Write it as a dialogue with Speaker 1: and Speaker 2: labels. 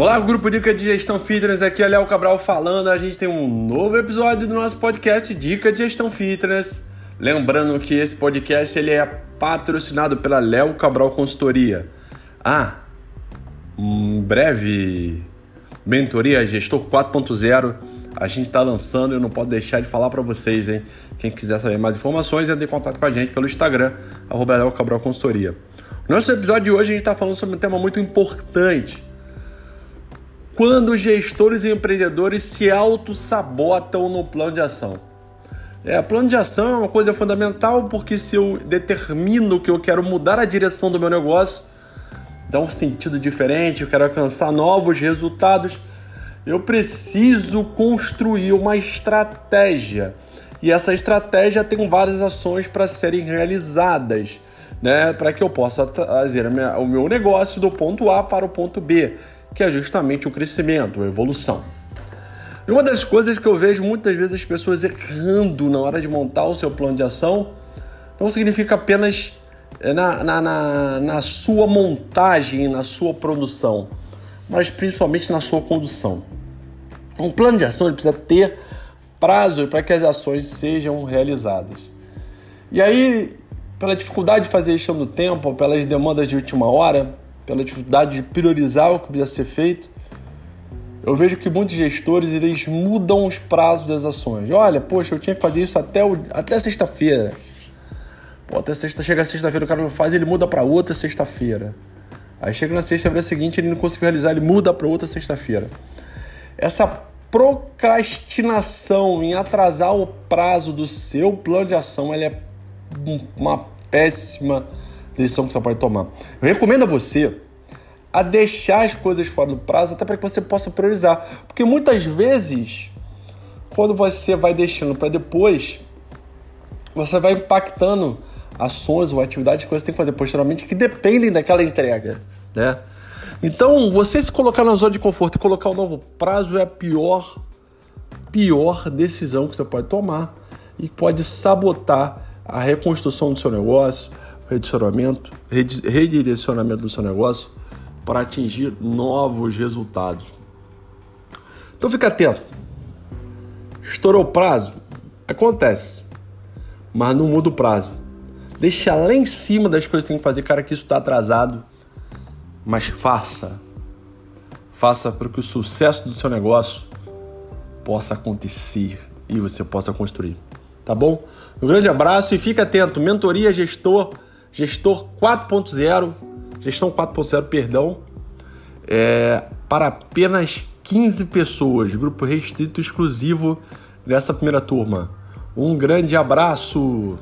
Speaker 1: Olá, grupo Dica de Gestão Fitness, aqui é Léo Cabral falando. A gente tem um novo episódio do nosso podcast Dica de Gestão Fitness. Lembrando que esse podcast ele é patrocinado pela Léo Cabral Consultoria. Ah, em breve, mentoria Gestor 4.0 a gente está lançando eu não posso deixar de falar para vocês, hein? Quem quiser saber mais informações, entre em contato com a gente pelo Instagram, Léo Cabral Consultoria. Nosso episódio de hoje a gente está falando sobre um tema muito importante quando gestores e empreendedores se auto-sabotam no plano de ação. É, plano de ação é uma coisa fundamental porque se eu determino que eu quero mudar a direção do meu negócio, dar um sentido diferente, eu quero alcançar novos resultados, eu preciso construir uma estratégia. E essa estratégia tem várias ações para serem realizadas, né? Para que eu possa trazer o meu negócio do ponto A para o ponto B que é justamente o crescimento, a evolução. E uma das coisas que eu vejo muitas vezes as pessoas errando na hora de montar o seu plano de ação não significa apenas eh, na, na, na, na sua montagem, na sua produção, mas principalmente na sua condução. Um plano de ação precisa ter prazo para que as ações sejam realizadas. E aí, pela dificuldade de fazer gestão do tempo, pelas demandas de última hora, pela dificuldade de priorizar o que precisa ser feito, eu vejo que muitos gestores eles mudam os prazos das ações. Olha, poxa, eu tinha que fazer isso até, o, até sexta-feira. Até sexta, chega sexta-feira, o cara não faz, ele muda para outra sexta-feira. Aí chega na sexta-feira seguinte, ele não conseguiu realizar, ele muda para outra sexta-feira. Essa procrastinação em atrasar o prazo do seu plano de ação, ela é uma péssima decisão que você pode tomar. Eu recomendo a você a deixar as coisas fora do prazo, até para que você possa priorizar. Porque muitas vezes, quando você vai deixando para depois, você vai impactando ações ou atividades que você tem que fazer posteriormente que dependem daquela entrega, né? Então, você se colocar na zona de conforto e colocar um novo prazo é a pior, pior decisão que você pode tomar e pode sabotar a reconstrução do seu negócio, redirecionamento, redirecionamento do seu negócio para atingir novos resultados. Então fica atento. Estourou o prazo? Acontece. Mas não muda o prazo. Deixa lá em cima das coisas que tem que fazer, cara, que isso está atrasado. Mas faça. Faça para que o sucesso do seu negócio possa acontecer e você possa construir. Tá bom? Um grande abraço e fica atento. Mentoria Gestor Gestor 4.0, gestão 4.0, perdão, é, para apenas 15 pessoas, grupo restrito exclusivo dessa primeira turma. Um grande abraço!